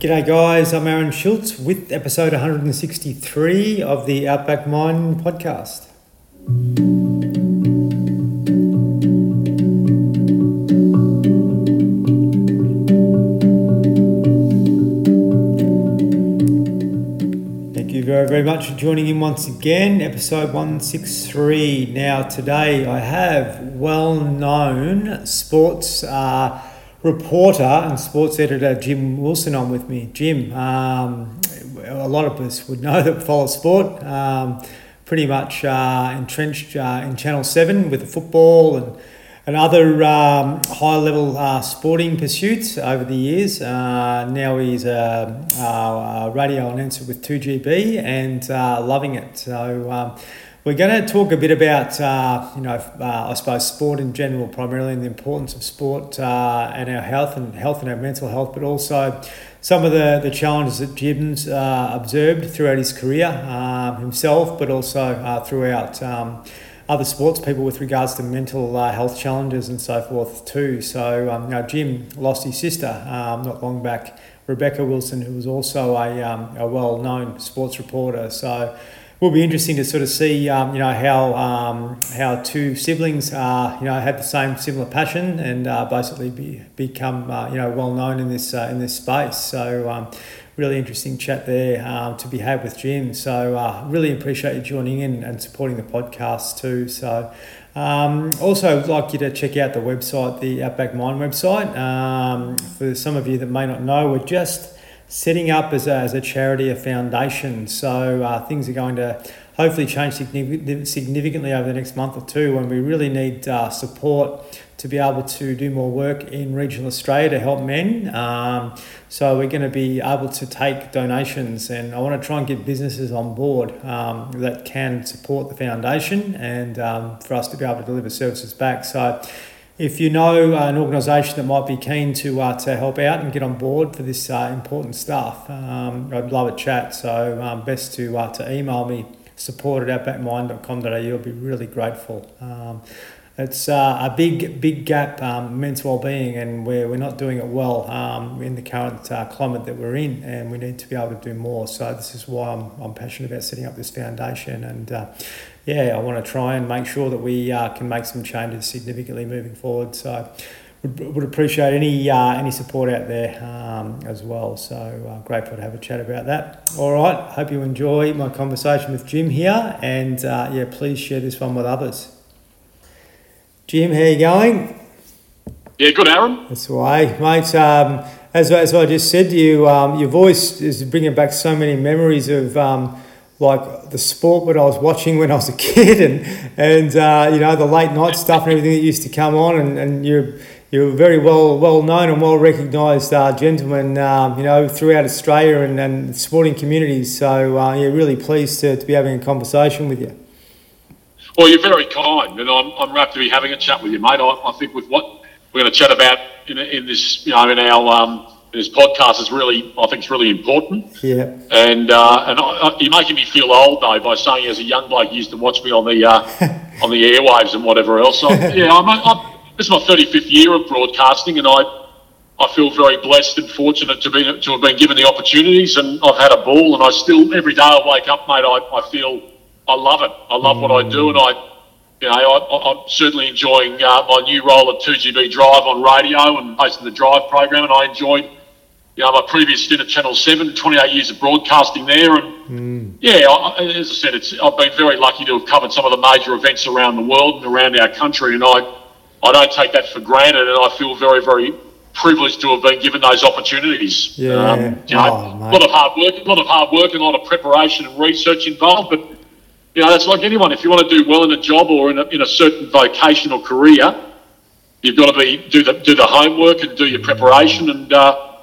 G'day, guys. I'm Aaron Schultz with episode 163 of the Outback Mind podcast. Thank you very, very much for joining in once again. Episode 163. Now, today I have well known sports. Uh, reporter and sports editor Jim Wilson on with me. Jim, um, a lot of us would know that follow sport. Um, pretty much uh, entrenched uh, in Channel 7 with the football and, and other um, high level uh, sporting pursuits over the years. Uh, now he's a, a, radio announcer with 2GB and uh, loving it. So um, we're going to talk a bit about, uh, you know, uh, I suppose sport in general, primarily, and the importance of sport uh, and our health and health and our mental health, but also some of the, the challenges that Jim's uh, observed throughout his career um, himself, but also uh, throughout um, other sports people with regards to mental uh, health challenges and so forth too. So, um, you know, Jim lost his sister um, not long back, Rebecca Wilson, who was also a, um, a well-known sports reporter. So will be interesting to sort of see, um, you know, how um, how two siblings, uh, you know, had the same similar passion and uh, basically be, become, uh, you know, well known in this uh, in this space. So. Um, really interesting chat there um, to be had with Jim. So uh, really appreciate you joining in and supporting the podcast too. So um, also, I'd like you to check out the website, the Outback Mind website. Um, for some of you that may not know, we're just setting up as a, as a charity, a foundation. So uh, things are going to hopefully change significantly over the next month or two when we really need uh, support to be able to do more work in regional Australia to help men. Um, so we're going to be able to take donations and I want to try and get businesses on board um, that can support the foundation and um, for us to be able to deliver services back. So if you know an organisation that might be keen to uh, to help out and get on board for this uh, important stuff, um, I'd love a chat. So um, best to uh, to email me support at outbackmind.com.au. I'll be really grateful. Um, it's uh, a big big gap um, men's well-being and we're, we're not doing it well um, in the current uh, climate that we're in and we need to be able to do more so this is why I'm, I'm passionate about setting up this foundation and uh, yeah, I want to try and make sure that we uh, can make some changes significantly moving forward. So would, would appreciate any uh, any support out there um, as well. So uh, grateful to have a chat about that. All right, hope you enjoy my conversation with Jim here, and uh, yeah, please share this one with others. Jim, how you going? Yeah, good, Aaron. That's way, mate. Um, as, as I just said to you, um, your voice is bringing back so many memories of um, like the sport that I was watching when I was a kid, and and uh, you know the late night stuff and everything that used to come on, and, and you're you're very well well known and well recognised uh, gentleman, um, you know, throughout Australia and, and sporting communities. So uh, yeah, really pleased to, to be having a conversation with you. Well, you're very kind, and I'm, I'm rapt to be having a chat with you, mate. I, I think with what we're going to chat about in, in this, you know, in our um, this podcast is really, I think, it's really important. Yeah. And uh, and I, I, you're making me feel old though by saying as a young bloke you used to watch me on the uh, on the airwaves and whatever else. So, yeah, I'm, I'm, this is my 35th year of broadcasting, and I I feel very blessed and fortunate to be to have been given the opportunities, and I've had a ball, and I still every day I wake up, mate. I, I feel I love it. I love mm. what I do, and I. You know, I, am certainly enjoying uh, my new role at 2GB Drive on radio and hosting the Drive program, and I enjoyed you know, my previous stint at Channel 7, 28 years of broadcasting there. And mm. yeah, I, as I said, it's, I've been very lucky to have covered some of the major events around the world and around our country. And I, I don't take that for granted. And I feel very, very privileged to have been given those opportunities. Yeah. Um, you know, oh, a lot of hard work, a lot of hard work and a lot of preparation and research involved. But, you know, that's like anyone. If you want to do well in a job or in a, in a certain vocational career, you've got to be do the do the homework and do your preparation and uh,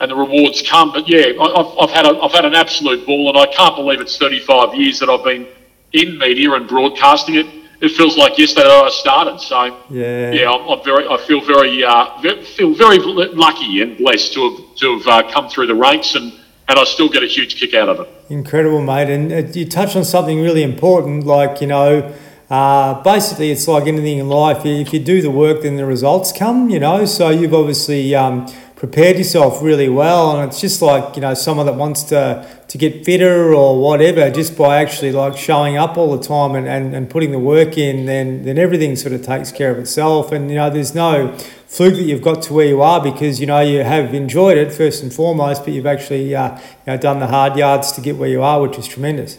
and the rewards come. But yeah, I've, I've had a, I've had an absolute ball, and I can't believe it's 35 years that I've been in media and broadcasting it. It feels like yesterday that I started. So yeah, yeah, I'm, I'm very, I feel very, uh, feel very lucky and blessed to have to have uh, come through the ranks, and and I still get a huge kick out of it. Incredible, mate. And uh, you touched on something really important, like you know. Uh, basically, it's like anything in life. If you do the work, then the results come. You know, so you've obviously um, prepared yourself really well. And it's just like you know someone that wants to to get fitter or whatever, just by actually like showing up all the time and, and, and putting the work in, then then everything sort of takes care of itself. And you know, there's no fluke that you've got to where you are because you know you have enjoyed it first and foremost, but you've actually uh, you know, done the hard yards to get where you are, which is tremendous.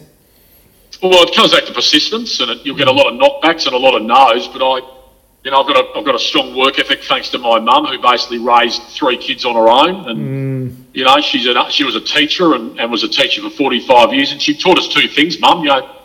Well, it comes back to persistence, and it, you'll get a lot of knockbacks and a lot of no's. But I, you know, I've got a, I've got a strong work ethic thanks to my mum, who basically raised three kids on her own, and mm. you know, she's a, she was a teacher and, and was a teacher for forty five years, and she taught us two things, mum. You know,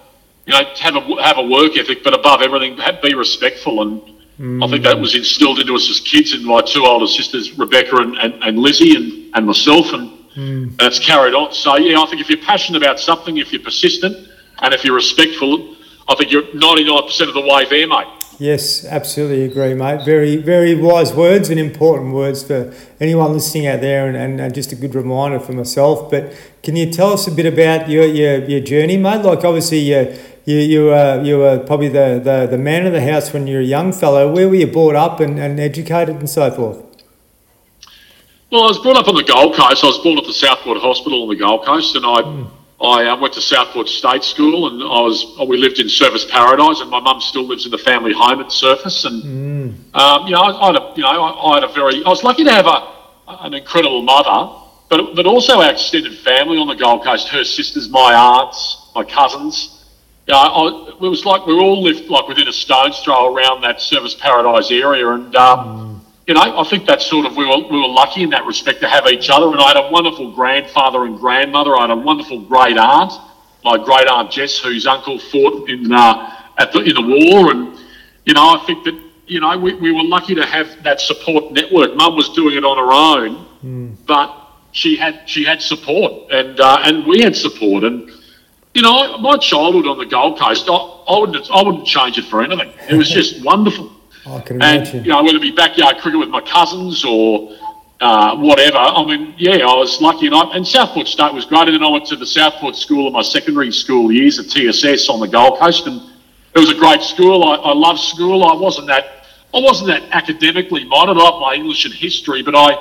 you know, have a have a work ethic, but above everything, be respectful. And mm. I think that was instilled into us as kids, and my two older sisters, Rebecca and, and, and Lizzie, and, and myself, and, mm. and it's carried on. So yeah, I think if you're passionate about something, if you're persistent and if you're respectful, I think you're 99% of the way there, mate. Yes, absolutely agree, mate. Very, very wise words and important words for anyone listening out there, and, and, just a good reminder for myself. But can you tell us a bit about your, your, your journey, mate? Like, obviously, you, you, you, were, you were probably the, the, the man of the house when you were a young fellow. Where were you brought up and, and educated and so forth? Well, I was brought up on the Gold Coast. I was born at the Southport Hospital on the Gold Coast, and I. Mm I uh, went to Southport State School, and I was we lived in Surfers Paradise, and my mum still lives in the family home at Surfers, and mm. um, you know, I, I, had a, you know, I, I, had a very, I was lucky to have a, an incredible mother, but but also our extended family on the Gold Coast, her sisters, my aunts, my cousins. You know, I, it was like we all lived like within a stone's throw around that Surfers Paradise area, and. Um, mm you know, I think that's sort of we were we were lucky in that respect to have each other. And I had a wonderful grandfather and grandmother. I had a wonderful great aunt, my great aunt Jess, whose uncle fought in uh, at the in the war. And you know, I think that you know we, we were lucky to have that support network. Mum was doing it on her own, mm. but she had she had support, and uh, and we had support. And you know, my childhood on the Gold Coast, I, I wouldn't I wouldn't change it for anything. It was just wonderful. I can imagine. And, you know, whether it be backyard cricket with my cousins or uh, whatever. I mean, yeah, I was lucky. And, and Southport State was great. And then I went to the Southport School in my secondary school years at TSS on the Gold Coast. And it was a great school. I, I loved school. I wasn't that I wasn't that academically minded. I loved my English and history, but I,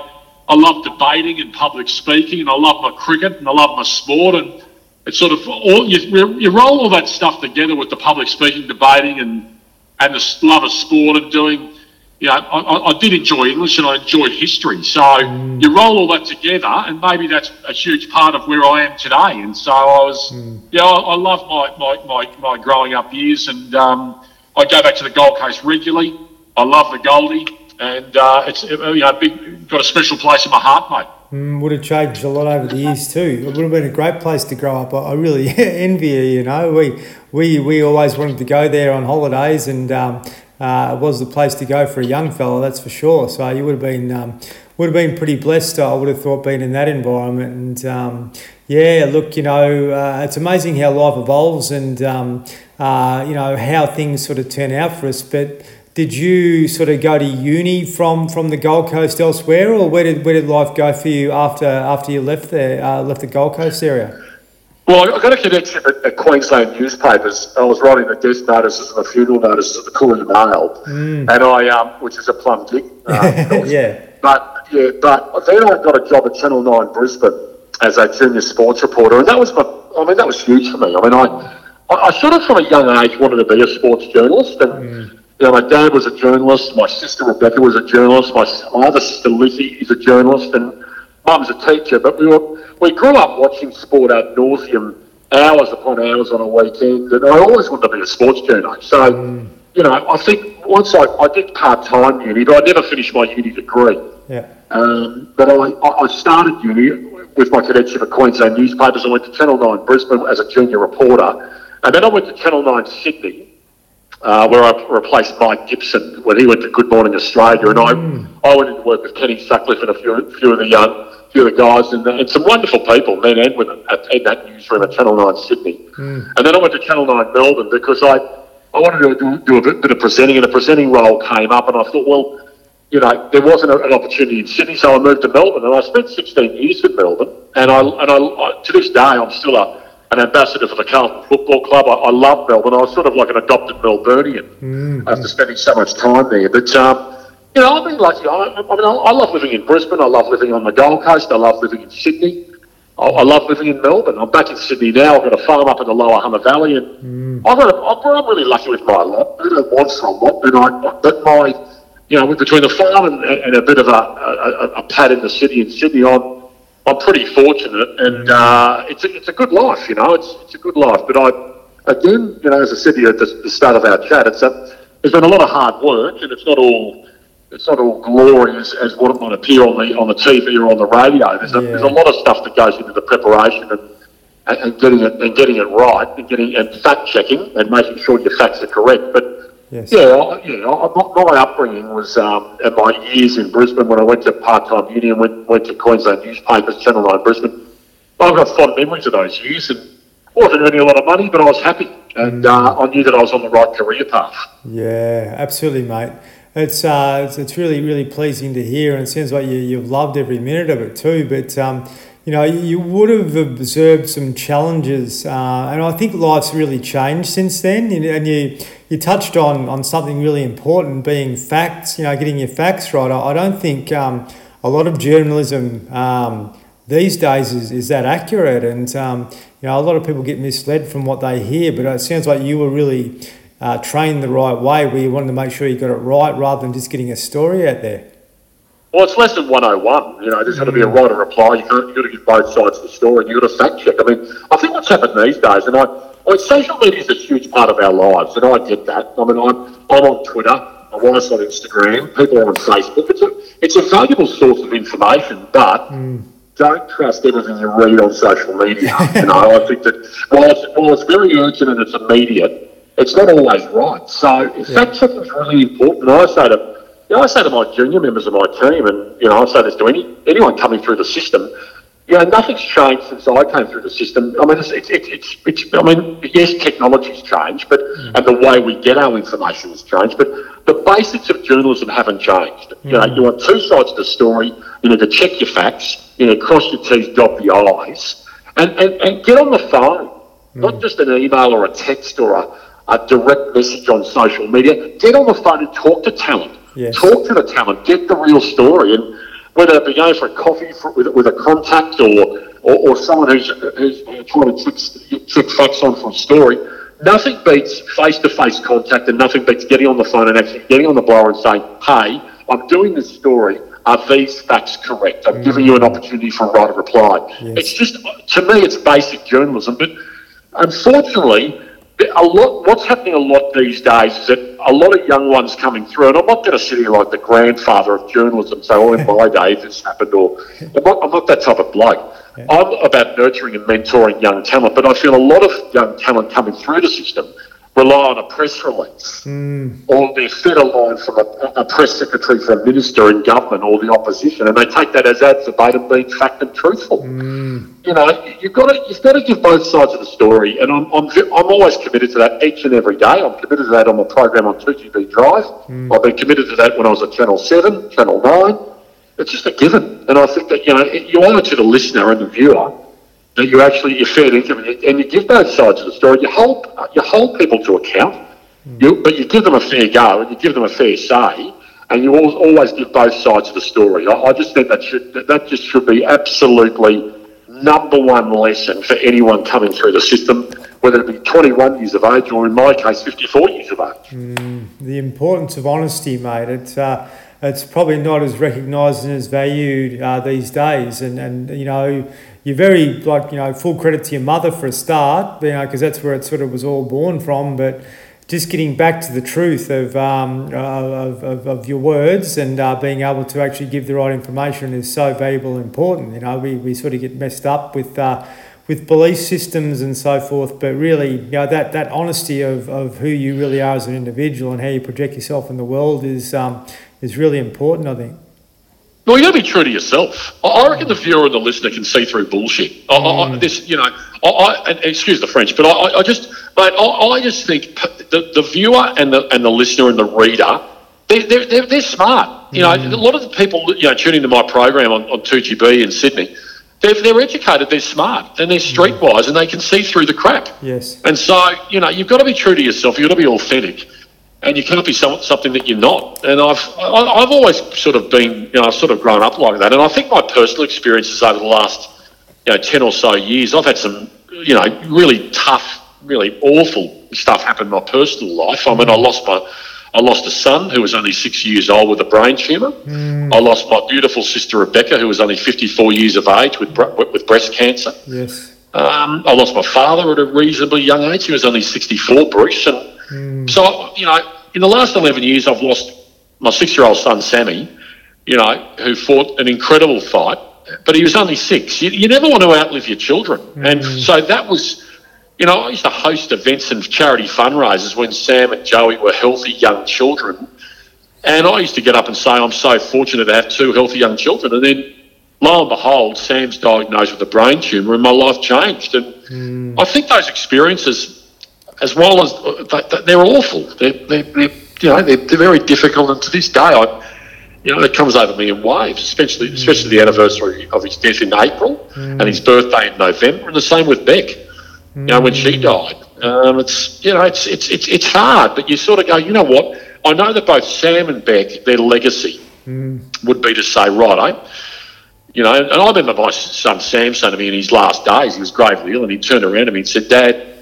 I loved debating and public speaking, and I loved my cricket and I loved my sport. And it's sort of all you, you roll all that stuff together with the public speaking, debating, and and the love of sport and doing, you know, I, I did enjoy English and I enjoyed history. So mm. you roll all that together, and maybe that's a huge part of where I am today. And so I was, mm. yeah, I, I love my, my, my, my, growing up years, and um, I go back to the Gold Coast regularly. I love the Goldie, and uh, it's you know big, got a special place in my heart, mate. Mm, would have changed a lot over the years too. It would have been a great place to grow up. I, really envy you. You know, we we we always wanted to go there on holidays, and um, uh, it was the place to go for a young fella. That's for sure. So you would have been um, would have been pretty blessed. I would have thought being in that environment, and um, yeah, look, you know, uh, it's amazing how life evolves, and um, uh, you know how things sort of turn out for us, but did you sort of go to uni from, from the Gold Coast elsewhere, or where did where did life go for you after after you left there, uh, left the Gold Coast area? Well, I got a connection at, at, Queensland newspapers. I was writing the death notices and the funeral notices at the Courier Mail, mm. and I, um, which is a plum gig. Uh, yeah. But yeah, but then I got a job at Channel Nine Brisbane as a junior sports reporter, and that was my. I mean, that was huge for me. I mean, I, I, I sort of from a young age wanted to be a sports journalist, and. Mm you know, my dad was a journalist, my sister Rebecca was a journalist, my, my other sister Lizzie is a journalist, and mum's a teacher. But we were we grew up watching sport ad nauseum, hours upon hours on a weekend, and I always wanted to be a sports journalist. So, mm. you know, I think once I, I did part time uni, but I never finished my uni degree. Yeah. Um, but I, I started uni with my connection at Queensland newspapers. I went to Channel 9 Brisbane as a junior reporter, and then I went to Channel 9 Sydney uh, where I replaced Mike Gibson when he went to Good Morning Australia, and I mm. I went into work with Kenny Sutcliffe and a few, few of the young few of the guys and, and some wonderful people, men and women, at, in that newsroom at Channel Nine Sydney. Mm. And then I went to Channel Nine Melbourne because I I wanted to do, do a bit, bit, of presenting, and a presenting role came up, and I thought, well. You know, there wasn't an opportunity in Sydney, so I moved to Melbourne, and I spent 16 years in Melbourne. And I, and I, I to this day, I'm still a, an ambassador for the Carlton Football Club. I, I love Melbourne. I was sort of like an adopted Melburnian mm-hmm. after spending so much time there. But um, you know, I've been lucky. I, I mean, I, I love living in Brisbane. I love living on the Gold Coast. I love living in Sydney. I, I love living in Melbourne. I'm back in Sydney now. I've got a farm up in the lower Hunter Valley, and I've got a, I'm I'm really lucky with my lot. I don't want a lot, but I, but my, you know, between the farm and, and a bit of a, a, a pad in the city in Sydney, I'm, I'm pretty fortunate, and uh, it's a, it's a good life. You know, it's it's a good life. But I, again, you know, as I said to you at the, the start of our chat, it's a, there's been a lot of hard work, and it's not all it's not all glory as, as what it might appear on the on the TV or on the radio. There's a, Yeah. there's a lot of stuff that goes into the preparation and, and, and getting it and getting it right and getting and fact checking and making sure your facts are correct. But Yes. yeah, I, yeah, I, my, my upbringing was um, and my years in Brisbane when I went to part time uni and went, went to Queensland newspapers, Channel Nine Brisbane. I've got fond memories of those years and wasn't earning a lot of money, but I was happy and uh, I knew that I was on the right career path. Yeah, absolutely, mate. It's, uh, it's it's really really pleasing to hear, and it sounds like you you've loved every minute of it too. But um, you know, you would have observed some challenges, uh, and I think life's really changed since then. And you you touched on on something really important, being facts. You know, getting your facts right. I, I don't think um, a lot of journalism. Um, these days is, is that accurate and um, you know a lot of people get misled from what they hear but it sounds like you were really uh, trained the right way where you wanted to make sure you got it right rather than just getting a story out there Well, it's lesson 101. You know, there's got to be a hmm. right or reply. You've got, you've got to give both sides of the story and you've got to fact check. I mean, I think what's happened these days, and I, I mean, social media is a huge part of our lives, and I get that. I mean, I'm, I'm on Twitter, my wife's on Instagram, people are on Facebook. It's a, it's a valuable source of information, but hmm. don't trust everything you read on social media. you know, I think that while it's, while it's very urgent and it's immediate, it's not always right. So fact checking is really important. I say to you know, I say to my junior members of my team, and you know, I say this to any anyone coming through the system. You know, nothing's changed since I came through the system. I mean, it's it's it's, it's, I mean, yes, technology's changed, but mm. and the way we get our information has changed, but the basics of journalism haven't changed. You know, mm. you want two sides of the story. You need to check your facts. You know, cross your T's, dot the I's, and and, and get on the phone, mm. not just an email or a text or a, a direct message on social media. Get on the phone and talk to talent. Yes. Talk to the talent. Get the real story, and whether it be going for a coffee for, with, with a contact or, or, or someone who's, who's trying to trick, trick facts on for a story, nothing beats face-to-face contact and nothing beats getting on the phone and actually getting on the blower and saying, hey, I'm doing this story. Are these facts correct? I'm giving you an mm. opportunity for a right of reply. It's just, to me, it's basic journalism. But unfortunately, a lot. What's happening a lot these days is that a lot of young ones coming through, and I'm not going to sit here like the grandfather of journalism, say, "Oh, in my day this happened," or I'm not, I'm not that type of bloke. I'm about nurturing and mentoring young talent, but I feel a lot of young talent coming through the system rely on a press release hmm. or they're fed a line from a, a press secretary for a minister in government or the opposition, and they take that as ad verbatim being fact and truthful. Hmm. You know, you've got to you've got to give both sides of the story, and I'm I'm, I'm always committed to that each and every day. I'm committed to that on my program on 2GB Drive. Hmm. I've been committed to that when I was at Channel Seven, Channel Nine. It's just a given, and I think that you know you owe it to the listener and the viewer that you actually you're fair into it, and you give both sides of the story. You hold you hold people to account, you, but you give them a fair go and you give them a fair say, and you al- always give both sides of the story. I, I just think that should that, that just should be absolutely number one lesson for anyone coming through the system, whether it be 21 years of age or in my case 54 years of age. the importance of honesty, mate. It's uh, it's probably not as recognised and as valued uh, these days. And and you know, you're very like you know full credit to your mother for a start, you know, because that's where it sort of was all born from. But just getting back to the truth of um, of, of, of your words and uh, being able to actually give the right information is so valuable and important. You know, we, we sort of get messed up with. Uh, with belief systems and so forth, but really, you know, that, that honesty of, of who you really are as an individual and how you project yourself in the world is um, is really important, I think. Well, you got to be true to yourself. I- I reckon the viewer and the listener can see through bullshit. I, I, I, mm. this, you know, I, excuse the French, but I, just, mate, I, I just think the, the viewer and the and the listener and the reader, they're they're, they're, they're smart. You know, mm. a lot of the people you know tuning into my program on, on 2GB in Sydney, they're, they're educated, they're smart, and they're mm. streetwise, and they can see through the crap. Yes. And so, you know, you've got to be true to yourself. You've got to be authentic. And you can't be some, something that you're not. And I've I, I've always sort of been you know I've sort of grown up like that. And I think my personal experiences over the last you know ten or so years, I've had some you know really tough, really awful stuff happen in my personal life. I mean, I lost my I lost a son who was only six years old with a brain tumour. Mm. I lost my beautiful sister Rebecca, who was only 54 years of age with with breast cancer. Yes. Um, I lost my father at a reasonably young age. He was only 64, Bruce. And mm. so, you know, in the last 11 years, I've lost my six year old son, Sammy, you know, who fought an incredible fight, but he was only six. You, you never want to outlive your children. Mm. And so that was you know, I used to host events and charity fundraisers when Sam and Joey were healthy young children. And I used to get up and say, I'm so fortunate to have two healthy young children. And then lo and behold, Sam's diagnosed with a brain tumour and my life changed. And mm. I think those experiences, as well as they're awful, they're, they're, they're you know, they're, they're, very difficult. And to this day, I, you know, it comes over me in waves, especially, mm. especially the anniversary of his death in April mm. and his birthday in November. And the same with Beck you know, when she died. Um, it's you know, it's, it's it's it's hard, but you sort of go, you know what? I know that both Sam and Beck, their legacy mm. would be to say, right, eh? You know, and I remember my son Sam saying to me in his last days, he was gravely ill, and he turned around to me and said, Dad,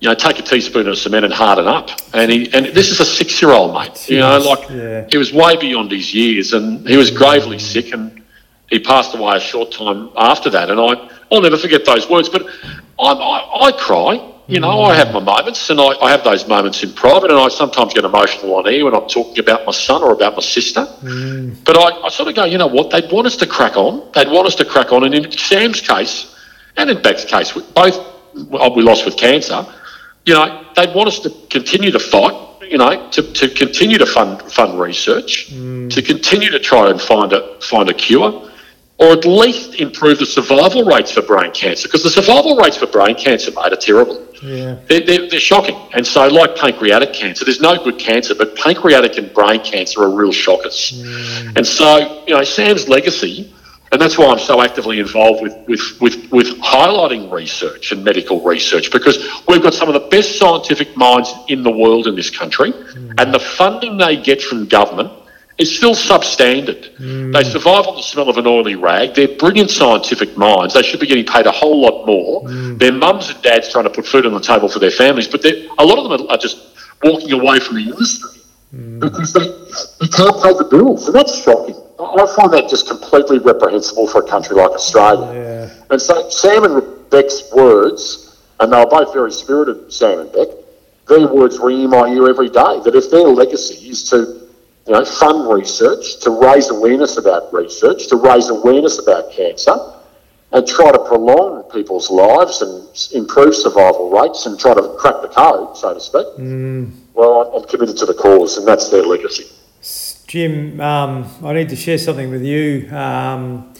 you know, take a teaspoon of cement and harden up. And he and this is a six year old mate. You know, like yeah. he was way beyond his years and he was gravely sick and he passed away a short time after that. And I I'll never forget those words. But I, I, I cry. You know, I have my moments, and I, I, have those moments in private, and I sometimes get emotional on air when I'm talking about my son or about my sister. Mm. But I, I, sort of go, you know what? They'd want us to crack on. They'd want us to crack on. And in Sam's case, and in Beck's case, both we lost with cancer. You know, they'd want us to continue to fight. You know, to, to continue to fund fund research, mm. to continue to try and find a find a cure or at least improve the survival rates for brain cancer because the survival rates for brain cancer, mate, are terrible. Yeah. They're, they're, they're, shocking. And so, like pancreatic cancer, there's no good cancer, but pancreatic and brain cancer are real shockers. Mm. And so, you know, Sam's legacy, and that's why I'm so actively involved with, with, with, with highlighting research and medical research because we've got some of the best scientific minds in the world in this country, mm. and the funding they get from government is still substandard. Mm. They survive on the smell of an oily rag. They're brilliant scientific minds. They should be getting paid a whole lot more. Mm. Their mums and dads trying to put food on the table for their families, but a lot of them are just walking away from the industry mm. because they, they can't pay the bills. And that's shocking. I find that just completely reprehensible for a country like Australia. Yeah. And so Sam and Beck's words, and they were both very spirited, Sam and Beck, their words ring in my ear every day that if their legacy is to you know, fund research, to raise awareness about research, to raise awareness about cancer, and try to prolong people's lives and improve survival rates and try to crack the code, so to speak. Mm. Well, I'm committed to the cause, and that's their legacy. Jim, um, I need to share something with you. Um,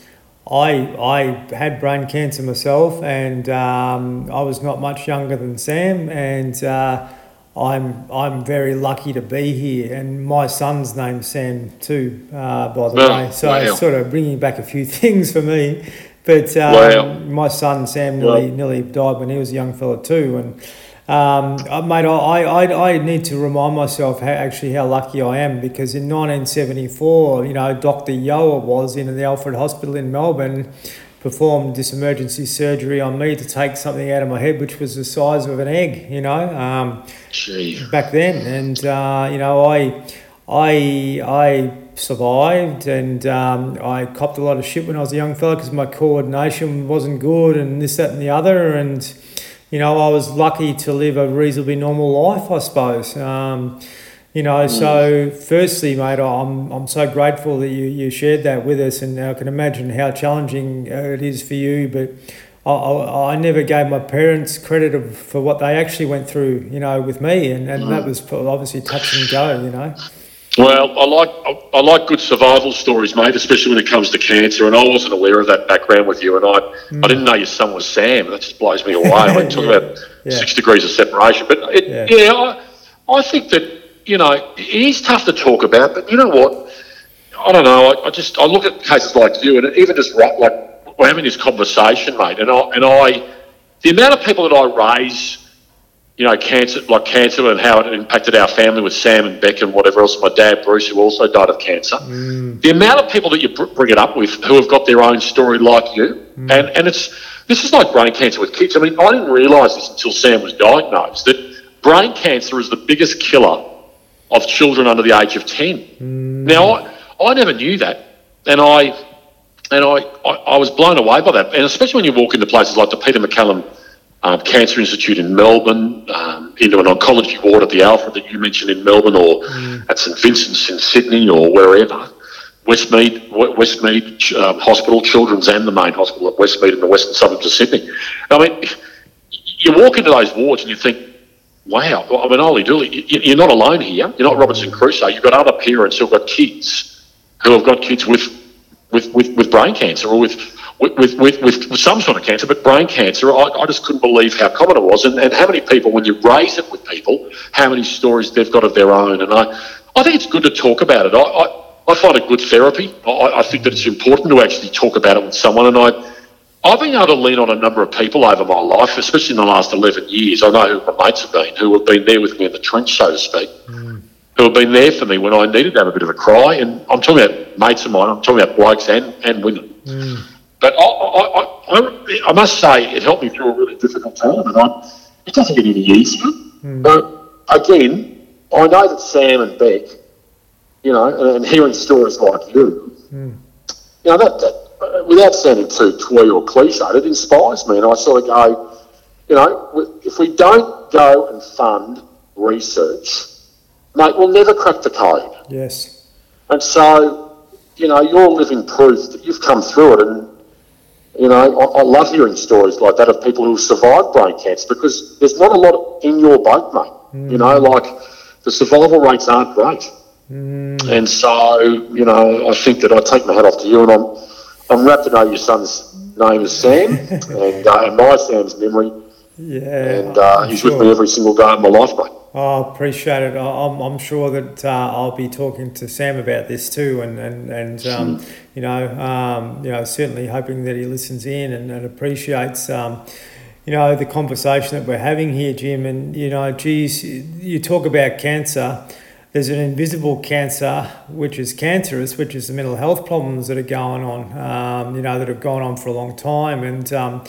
I I had brain cancer myself, and um, I was not much younger than Sam, and uh, I'm I'm very lucky to be here, and my son's name's Sam too, uh, by the way. So wow. it's sort of bringing back a few things for me. But um, wow. my son Sam nearly nearly died when he was a young fella too, and. Um, uh, mate, I, I, I need to remind myself how, actually how lucky I am because in 1974, you know, Dr. Yoa was in the Alfred Hospital in Melbourne performed this emergency surgery on me to take something out of my head, which was the size of an egg, you know, um, back then. And, uh, you know, I, I, I survived and um, I copped a lot of shit when I was a young fella because my coordination wasn't good and this, that, and the other. And, you know, I was lucky to live a reasonably normal life, I suppose. Um, you know, mm. so firstly, mate, I'm, I'm so grateful that you, you shared that with us, and I can imagine how challenging uh, it is for you. But I, I, I never gave my parents credit for what they actually went through, you know, with me, and, and mm. that was obviously touch and go, you know. Well, I like I, like good survival stories, mate, especially when it comes to cancer. And I wasn't aware of that background with you, and I mm. I didn't know your son was Sam. That just blows me away. I talk yeah. about yeah. six degrees of separation, but it, yeah, yeah I, I think that you know, it is tough to talk about, but you know what? I don't know. I, I just I look at cases like you, and even just right, like we're having this conversation, mate, and I and I, the amount of people that I raise you know, cancer, like cancer and how it impacted our family with Sam and Beck and whatever else. My dad, Bruce, who also died of cancer. Mm. The amount of people that you bring it up with who have got their own story like you, mm. and, and it's this is like brain cancer with kids. I mean, I didn't realise this until Sam was diagnosed that brain cancer is the biggest killer of children under the age of 10. Mm. Now, I, I never knew that. And I and I, I, I was blown away by that. And especially when you walk into places like the Peter MacCallum um, Cancer Institute in Melbourne, um, into an oncology ward at the Alfred that you mentioned in Melbourne, or mm. at St Vincent's in Sydney, or wherever. Westmead, Westmead um, Hospital, Children's and the main hospital at Westmead in the western suburbs of Sydney. I mean, you walk into those wards and you think, wow, I mean, holy dooly, you're not alone here. You're not Robinson Crusoe. You've got other parents who've got kids who have got kids with, with, with, with brain cancer or with with, with, with, some sort of cancer, but brain cancer, I, I just couldn't believe how common it was and, and how many people, when you raise it with people, how many stories they've got of their own. And I, I think it's good to talk about it. I, I, I find it good therapy. I, I think that it's important to actually talk about it with someone. And I, I've been able to lean on a number of people over my life, especially in the last 11 years. I know who my mates have been, who have been there with me in the trench, so to speak, who have been there for me when I needed to have a bit of a cry. And I'm talking about mates of mine, I'm talking about blokes and, and women. Mm. But I, I, I, I, must say, it helped me through a really difficult time, and I, it doesn't get any easier. Mm. But again, I know that Sam and Beck, you know, and, hearing stories like you, mm. you know, that, that, without sounding too twee or cliched, it inspires me, and I sort of go, you know, if we don't go and fund research, mate, we'll never crack the code. Yes. And so, you know, you're living proof that you've come through it, and you know, I, I, love hearing stories like that of people who survived brain cancer because there's not a lot in your boat, mate. Mm. You know, like the survival rates aren't great. Mm. And so, you know, I think that I take my hat off to you, and I'm I'm rapt to know your son's name is Sam, and, uh, my Sam's memory. Yeah, and uh, he's sure. with me every single day of my life, mate. Oh, appreciate it. I'm, I'm sure that uh, I'll be talking to Sam about this too, and and and um, you know, um, you know, certainly hoping that he listens in and, and appreciates. Um, you know the conversation that we're having here, Jim, and you know, geez, you talk about cancer. There's an invisible cancer, which is cancerous, which is the mental health problems that are going on. Um, you know, that have gone on for a long time, and um,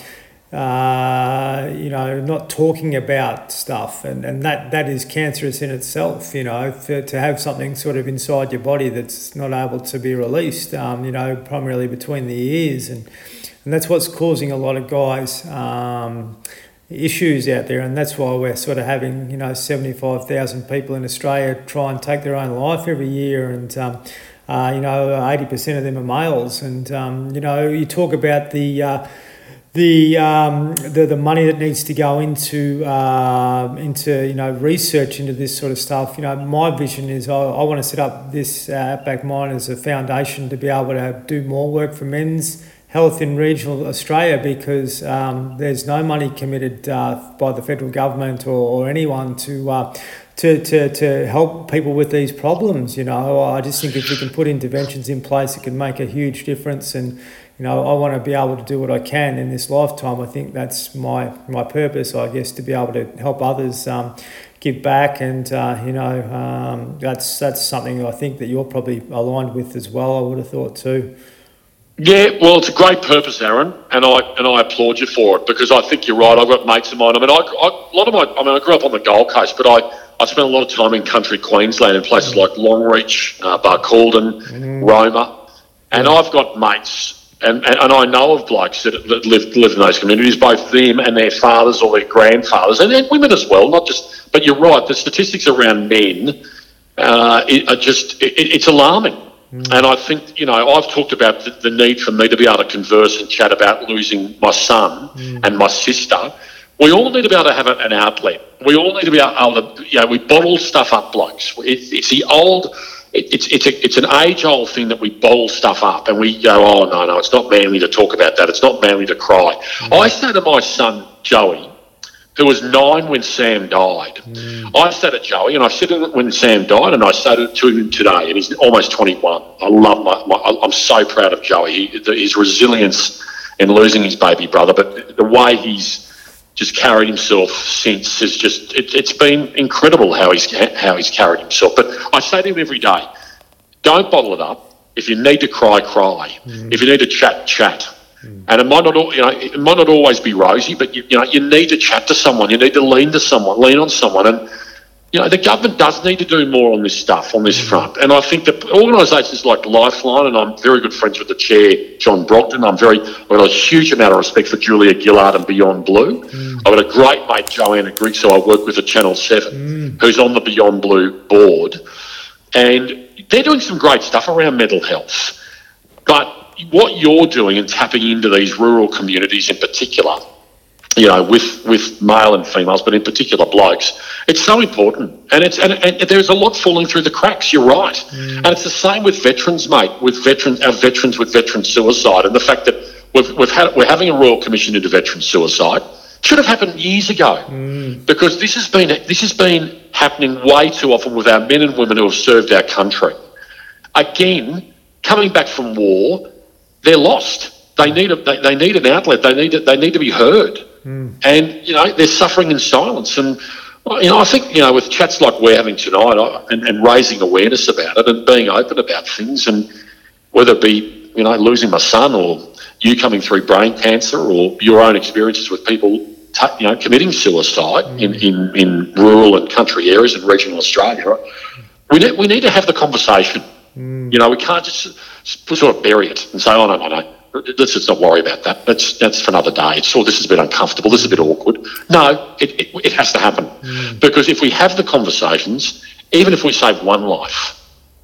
uh, you know, not talking about stuff, and, and that, that is cancerous in itself. You know, for, to have something sort of inside your body that's not able to be released. Um, you know, primarily between the ears, and and that's what's causing a lot of guys. Um, issues out there, and that's why we're sort of having you know seventy five thousand people in Australia try and take their own life every year, and um, uh, you know eighty percent of them are males, and um, you know you talk about the uh, the, um, the the money that needs to go into uh, into you know research into this sort of stuff. You know, my vision is I, I want to set up this uh, Mind as a foundation to be able to do more work for men's health in regional Australia because um, there's no money committed uh, by the federal government or, or anyone to. Uh, to, to, to help people with these problems, you know, I just think if we can put interventions in place, it can make a huge difference. And you know, I want to be able to do what I can in this lifetime. I think that's my my purpose, I guess, to be able to help others um, give back, and uh, you know, um, that's that's something I think that you're probably aligned with as well. I would have thought too. Yeah, well, it's a great purpose, Aaron, and I and I applaud you for it because I think you're right. I've got mates of mine. I mean, I, I, a lot of my, I mean, I grew up on the Gold Coast, but I, I spent a lot of time in country Queensland in places like Longreach, uh, Barcaldine, mm. Roma, and I've got mates and, and, I know of blokes that, that live, live in those communities, both them and their fathers or their grandfathers, and, and women as well, not just, but you're right, the statistics around men uh, are just, it, it's alarming. Mm. And I think, you know, I've talked about the, the, need for me to be able to converse and chat about losing my son mm. and my sister. We all need to be able to have an outlet. We all need to be able to, you know, we bottle stuff up, blokes. It, it's the old it, it's it's a, it's an age old thing that we bottle stuff up and we go, oh no no, it's not manly to talk about that. It's not manly to cry. Mm. I say to my son Joey, who was nine when Sam died. Mm. I said to Joey, and I said it when Sam died, and I said it to him today, and he's almost 21. I love my, my I'm so proud of Joey. He, his resilience in losing his baby brother, but the way he's just carried himself since has just it, has been incredible how he's how he's carried himself. But I say to him every day, don't bottle it up. If you need to cry, cry. Mm. If you need to chat, chat. Mm. And it might not, you know, it might not always be rosy, but you, you know, you need to chat to someone. You need to lean to someone, lean on someone, and you know, the government does need to do more on this stuff, on this front. And I think that organisations like Lifeline, and I'm very good friends with the chair, John Brogden. I'm very, I've got a huge amount of respect for Julia Gillard and Beyond Blue. Mm. I've got a great mate, Joanna Griggs, who I work with at Channel 7, mm. who's on the Beyond Blue board. And they're doing some great stuff around mental health. But what you're doing and tapping into these rural communities in particular, you know, with with male and females, but in particular blokes, it's so important. And it's and, and there's a lot falling through the cracks. You're right, mm. and it's the same with veterans, mate. With veterans, our veterans with veteran suicide, and the fact that we've, we've had we're having a royal commission into veteran suicide should have happened years ago, mm. because this has been this has been happening way too often with our men and women who have served our country. Again, coming back from war, they're lost. They need a, they, they need an outlet. They need they need to be heard. Mm. And, you know, they're suffering in silence. And, you know, I think, you know, with chats like we're having tonight I, and, and raising awareness about it and being open about things, and whether it be, you know, losing my son or you coming through brain cancer or your own experiences with people, t- you know, committing suicide mm. in, in, in rural and country areas in regional Australia, right? we, need, we need to have the conversation. Mm. You know, we can't just sort of bury it and say, oh, no, no, no let's just not worry about that. That's that's for another day. It's all this is a bit uncomfortable. This is a bit awkward. No, it, it, it has to happen mm. because if we have the conversations, even if we save one life,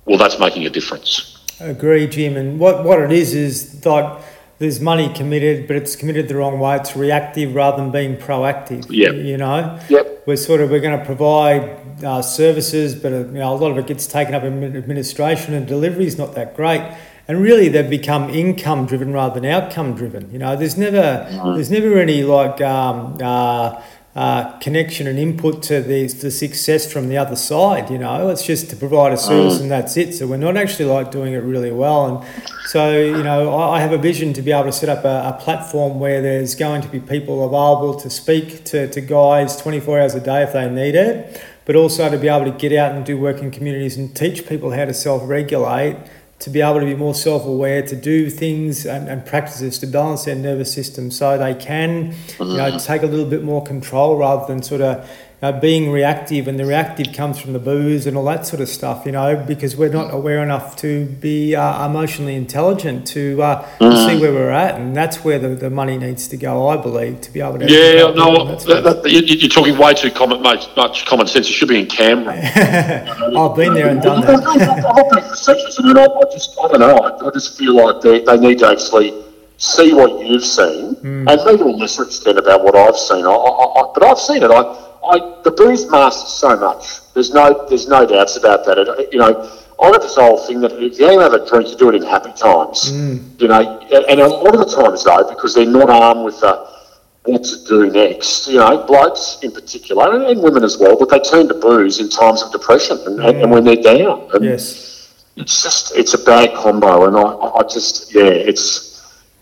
well, that's making a difference. I agree, Jim. And what what it is is like there's money committed, but it's committed the wrong way. It's reactive rather than being proactive. Yeah. You know. Yep. We're sort of we're going to provide uh, services, but uh, you know a lot of it gets taken up in administration and delivery is not that great and really they've become income driven rather than outcome driven. You know, there's never there's never any like um, uh, uh, connection and input to the, the success from the other side. You know, it's just to provide a service mm. and that's it. So we're not actually like doing it really well. And so you know, I, I have a vision to be able to set up a, a, platform where there's going to be people available to speak to, to guys 24 hours a day if they need it. But also to be able to get out and do work in communities and teach people how to self regulate to be able to be more self aware, to do things and, and, practices to balance their nervous system so they can, you know, take a little bit more control rather than sort of you know, being reactive. And the reactive comes from the booze and all that sort of stuff, you know, because we're not aware enough to be uh, emotionally intelligent to, uh, mm. see where we're at. And that's where the, the money needs to go, I believe, to be able to. Yeah, no, that, that, you're talking way too common, much, much common sense. It should be in Canberra. I've been there and done that. I just, I don't know, I, I just feel like they, they need to actually see what you've seen, mm. and maybe to a lesser extent about what I've seen. I, I, I, but I've seen it. I, I, the booze masks so much. There's no, there's no doubts about that. It, you know, I got this whole thing that if you have a drink, you do it in happy times. Mm. You know, and a lot of the times though, because they're not armed with the what to do next. You know, blokes in particular, and, and women as well, but they turn to booze in times of depression and, mm. and when they're down. And yes, it's just it's a bad combo, and I, I just yeah, it's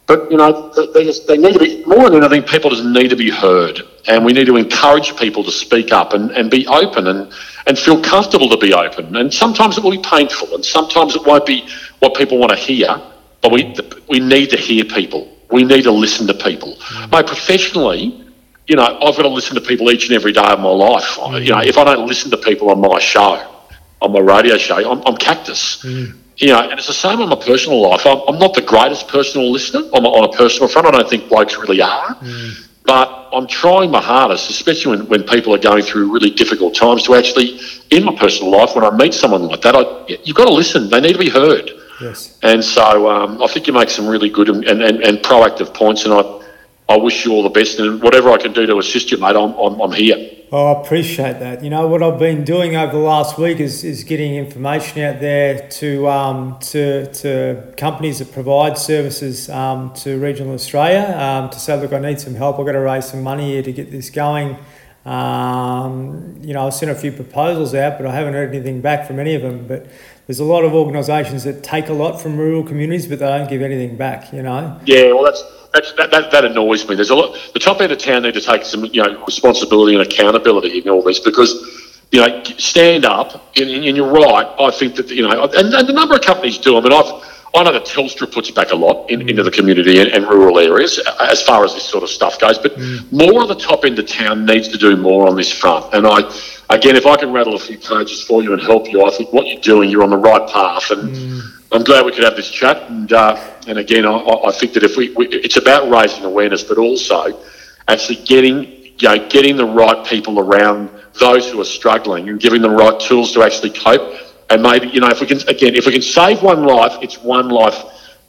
but you know, they, just, they need to be more than anything. People just need to be heard, and we need to encourage people to speak up and, and be open and and feel comfortable to be open. And sometimes it will be painful, and sometimes it won't be what people want to hear. But we we need to hear people. We need to listen to people. Mm. professionally, you know, I've got to listen to people each and every day of my life. Mm. You know, if I don't listen to people on my show, on my radio show, I'm, I'm cactus. Mm you know, and it's the same on my personal life. I'm, I'm not the greatest personal listener on, on, a personal front. I don't think blokes really are. Mm. But I'm trying my hardest, especially when, when people are going through really difficult times, to actually, in my personal life, when I meet someone like that, I, you've got to listen. They need to be heard. Yes. And so um, I think you make some really good and, and, and proactive points, and I, I wish you all the best. And whatever I can do to assist you, mate, I'm, I'm, I'm here. Oh, I appreciate that. You know what I've been doing over the last week is, is getting information out there to um, to, to companies that provide services um, to regional Australia um, to say, look, I need some help. I've got to raise some money here to get this going. Um, you know, I've sent a few proposals out, but I haven't heard anything back from any of them. But there's a lot of organisations that take a lot from rural communities, but they don't give anything back. You know. Yeah, well, that's. That's, that, that, that annoys me. There's a lot. The top end of town need to take some, you know, responsibility and accountability in all this because, you know, stand up. And, and you're right. I think that you know, and, and the number of companies do. I mean, I've I know that Telstra puts back a lot in, into the community and, and, rural areas as far as this sort of stuff goes, but mm. more of the top end of town needs to do more on this front. And I, again, if I can rattle a few pages for you and help you, I think what you're doing, you're on the right path. And mm. I'm glad we could have this chat. And uh, and again, I, I, think that if we, we, it's about raising awareness, but also actually getting you know getting the right people around those who are struggling and giving them the right tools to actually cope and maybe you know if we can again if we can save one life, it's one life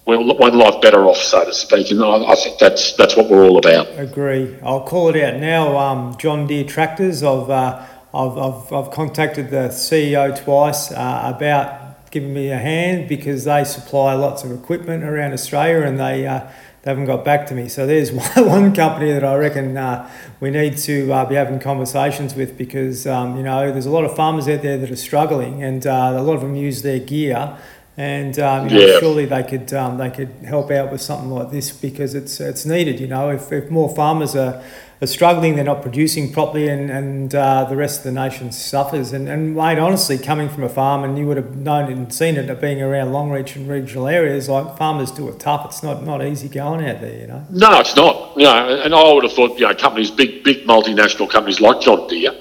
well, one life better off, so to speak. And I, I, think that's that's what we're all about. Agree. I'll call it out now. Um, John Deere Tractors. I've, uh, I've, I've, I've contacted the CEO twice uh, about giving me a hand because they supply lots of equipment around Australia and they. Uh, they haven't got back to me. So there's one company that I reckon uh, we need to uh, be having conversations with because um, you know there's a lot of farmers out there that are struggling, and uh, a lot of them use their gear. And um, you know, yeah. surely they could um, they could help out with something like this because it's it's needed. You know, if, if more farmers are are struggling, they're not producing properly, and, and uh, the rest of the nation suffers. And, and mate, honestly, coming from a farm, and you would have known and seen it being around Longreach and regional areas, like farmers do it tough. It's not, not easy going out there, you know. No, it's not. You know, and I would have thought, you know, companies, big big multinational companies like John Deere.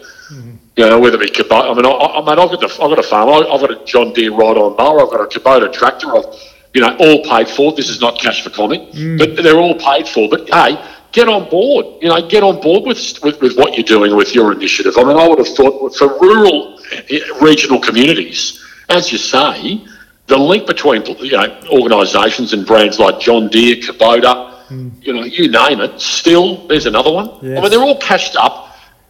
You know, whether it be Kubota. I mean, I, I mean, I've got the, I've got a farm. I, have got a John Deere ride-on mower. I've got a Kubota tractor. I've, you know, all paid for. This is not cash for comment, mm. but they're all paid for. But hey get on board. You know, get on board with, with, with what you're doing with your initiative. I mean, I would have thought for rural eh, regional communities, as you say, the link between you know organisations and brands like John Deere, Kubota, mm. you know, you name it. Still, there's another one. Yes. I mean, they're all cashed up,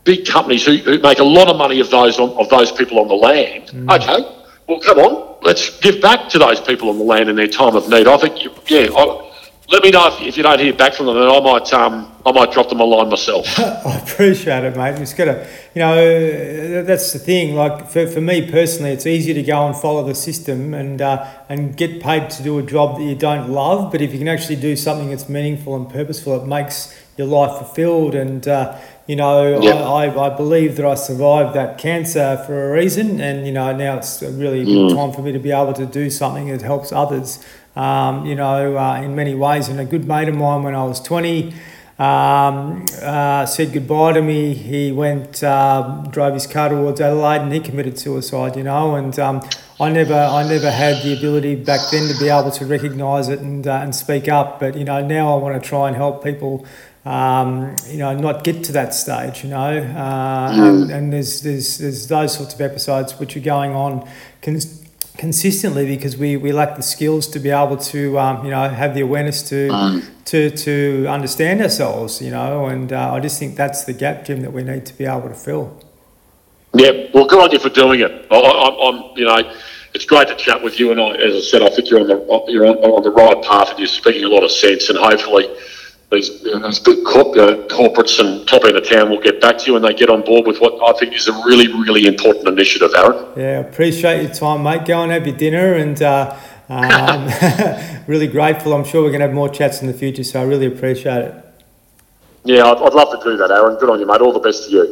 big companies who, who, make a lot of money of those on, of those people on the land. Mm. Okay, well, come on, let's give back to those people on the land in their time of need. I think, you, yeah. I, let me know if, if, you don't hear back from them, and I might um, I might drop them a line myself. I appreciate it, mate. Just gotta, you know, that's the thing. Like for, for me personally, it's easy to go and follow the system and uh, and get paid to do a job that you don't love. But if you can actually do something that's meaningful and purposeful, it makes your life fulfilled. And uh, you know. I, I, I, believe that I survived that cancer for a reason, and you know now it's really mm. time for me to be able to do something that helps others um, you know, uh, in many ways. And a good mate of mine when I was 20 um, uh, said goodbye to me. He went, uh, drove his car towards Adelaide and he committed suicide, you know. And um, I never, I never had the ability back then to be able to recognise it and, uh, and speak up. But, you know, now I want to try and help people. Um, you know, not get to that stage, you know, uh, and, and, there's, there's there's those sorts of episodes which are going on cons- consistently because we, we lack the skills to be able to um, you know have the awareness to mm. to to understand ourselves you know and uh, I just think that's the gap Jim that we need to be able to fill. Yeah well good on you for doing it. I, am you know it's great to chat with you and I, as I said I think you're on the you're on, on the right path and you're speaking a lot of sense and hopefully these, you know, these big corp, uh, corporates and top end of town will get back to you and they get on board with what I think is a really, really important initiative, Aaron. Yeah, appreciate your time, mate. Go and have your dinner and uh, um, really grateful. I'm sure we're going to have more chats in the future, so I really appreciate it. Yeah, I'd, I'd love to do that, Aaron. Good on you, mate. All the best to you.